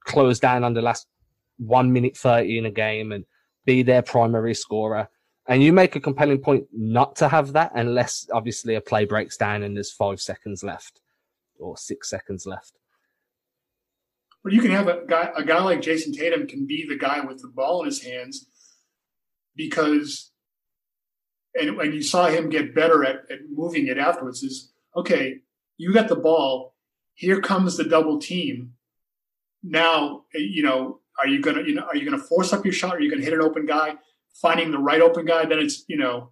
close down on the last one minute thirty in a game and be their primary scorer. And you make a compelling point not to have that unless obviously a play breaks down and there's five seconds left or six seconds left. But you can have a guy, a guy like Jayson Tatum can be the guy with the ball in his hands because, and when you saw him get better at, at moving it afterwards, is okay, you got the ball, here comes the double team. Now, you know, are you gonna you know are you gonna force up your shot? Are you gonna hit an open guy? Finding the right open guy, then it's you know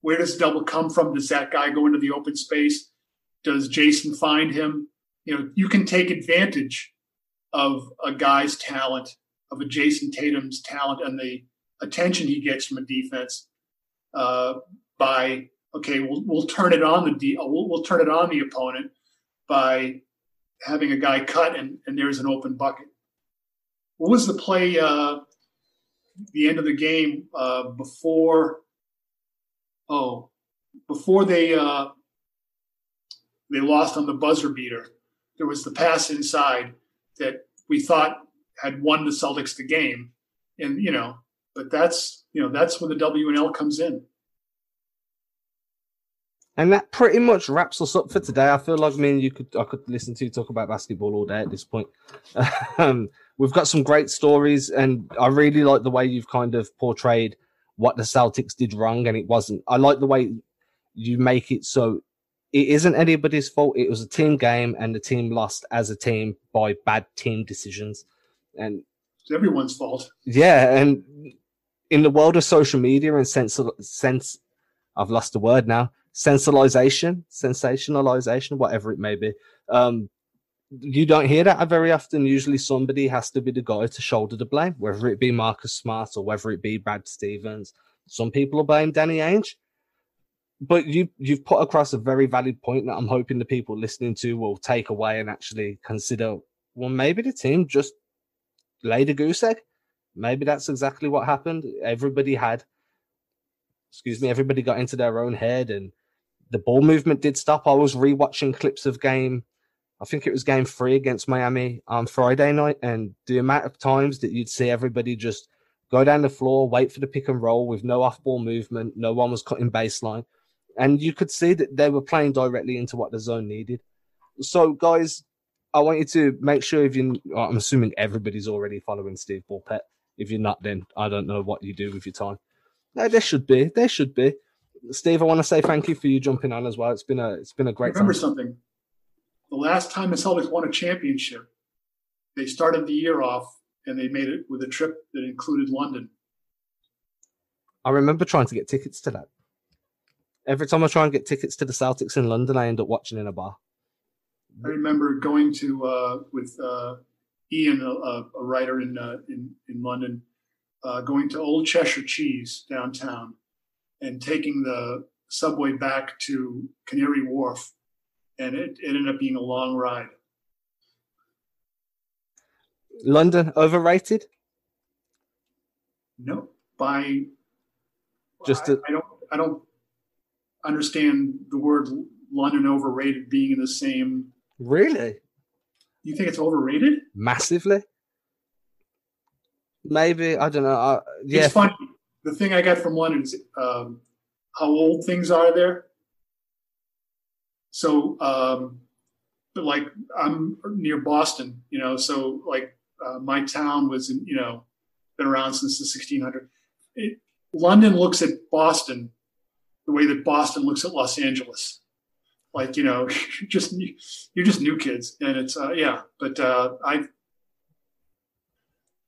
where does double come from? Does that guy go into the open space? Does Jayson find him? You know, you can take advantage of a guy's talent, of a Jayson Tatum's talent, and the attention he gets from a defense uh, by okay, we'll we'll turn it on the de- we'll, we'll turn it on the opponent by having a guy cut and, and there's an open bucket. What was the play? Uh, the end of the game uh, before. Oh, before they uh, they lost on the buzzer beater. There was the pass inside that we thought had won the Celtics the game, and you know, but that's you know that's when the W and L comes in. And that pretty much wraps us up for today. I feel like me and you could I could listen to you talk about basketball all day at this point. um, we've got some great stories, and I really like the way you've kind of portrayed what the Celtics did wrong, and it wasn't. I like the way you make it so it isn't anybody's fault. It was a team game, and the team lost as a team by bad team decisions, and it's everyone's fault. Yeah, and in the world of social media and sense sense, I've lost the word now sensationalization, sensationalization, whatever it may be. Um, you don't hear that very often. Usually, somebody has to be the guy to shoulder the blame, whether it be Marcus Smart or whether it be Brad Stevens. Some people will blame Danny Ainge, but you you've put across a very valid point that I'm hoping the people listening to will take away and actually consider. Well, maybe the team just laid a goose egg. Maybe that's exactly what happened. Everybody had, excuse me, everybody got into their own head and the ball movement did stop. I was rewatching clips of game, I think it was game three against Miami on Friday night, and the amount of times that you'd see everybody just go down the floor, wait for the pick and roll with no off ball movement, no one was cutting baseline. And you could see that they were playing directly into what the zone needed. So, guys, I want you to make sure if you, I'm assuming everybody's already following Steve Bulpett. If you're not, then I don't know what you do with your time. No, there should be. There should be. Steve, I want to say thank you for you jumping on as well. It's been a it's been a great. Remember time. something. The last time the Celtics won a championship, they started the year off and they made it with a trip that included London. I remember trying to get tickets to that. Every time I try and get tickets to the Celtics in London, I end up watching in a bar. I remember going to uh, with uh, Ian, a, a, writer in uh, in in London, uh, going to Old Cheshire Cheese downtown and taking the subway back to Canary Wharf, and it, it ended up being a long ride. London overrated? No, by just I, I don't I don't understand the word London overrated being in the same. Really? You think it's overrated? Massively. Maybe I don't know. Uh, yeah. It's funny the thing I got from London is um, how old things are there. So, um, but like I'm near Boston, you know, so like uh, my town was, in, you know, been around since the 1600s. It, London looks at Boston the way that Boston looks at Los Angeles. Like, you know, just you're just new kids, and it's uh, yeah. But uh, I,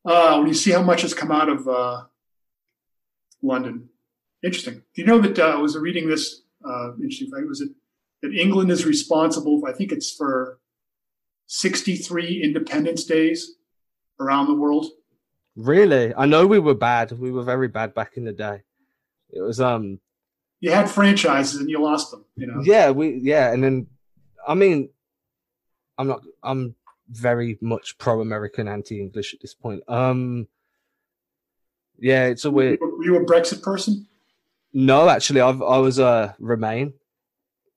uh, when you see how much has come out of uh, London. Interesting. Do you know that uh, I was reading this uh, interesting fact? Was it that England is responsible? I think it's for 63 Independence Days around the world. Really? I know we were bad. We were very bad back in the day. It was um. You had franchises and you lost them. You know. Yeah, we yeah, and then I mean, I'm not. I'm very much pro-American, anti-English at this point. Um, yeah, it's a weird. Were you a Brexit person? No, actually, I've, I was a uh, Remain.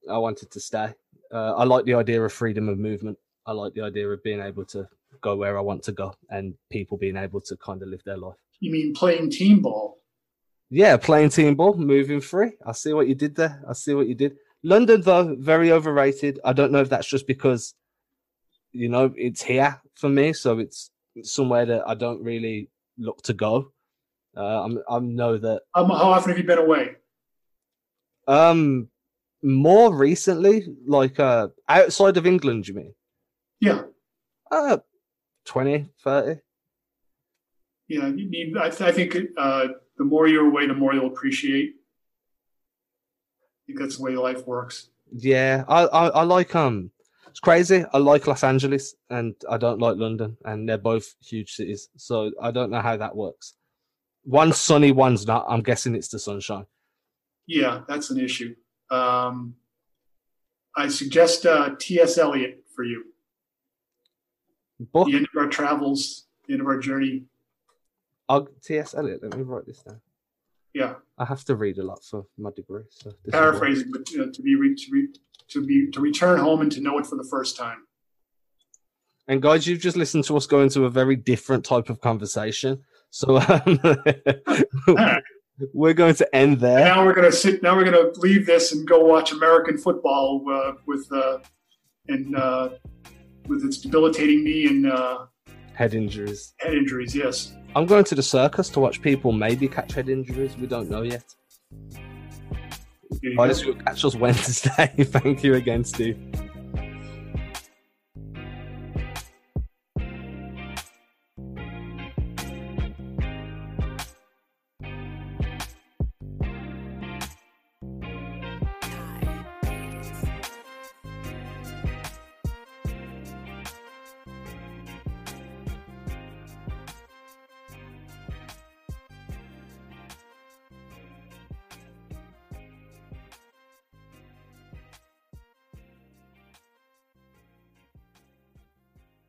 I wanted to stay. Uh, I like the idea of freedom of movement. I like the idea of being able to go where I want to go and people being able to kind of live their life. You mean playing team ball? Yeah, playing team ball, moving free. I see what you did there. I see what you did. London, though, very overrated. I don't know if that's just because, you know, it's here for me. So it's somewhere that I don't really look to go. Uh, I'm I know that. Um, how often have you been away? Um, more recently, like uh, outside of England, you mean? Yeah. Uh, 20, 30. Yeah, you need. I, th- I think uh, the more you're away, the more you'll appreciate. I think that's the way life works. Yeah, I, I, I like um. It's crazy. I like Los Angeles and I don't like London, and they're both huge cities. So I don't know how that works. One's sunny, one's not. I'm guessing it's the sunshine. Yeah, that's an issue. Um, I suggest uh, T.S. Eliot for you. Book The end of our travels, the end of our journey. I'll, T.S. Eliot. Let me write this down. Yeah, I have to read a lot for my degree. So this is what- paraphrasing, but uh, to be re- to re- to be to return home and to know it for the first time. And guys, you've just listened to us go into a very different type of conversation. So um, we're going to end there. Now we're gonna sit. Now we're gonna leave this and go watch American football uh, with uh, and uh, with its debilitating knee and uh, Head injuries. head injuries. Yes. I'm going to the circus to watch people maybe catch head injuries. We don't know yet. Guys, go. you'll catch us Wednesday. Thank you again, Steve.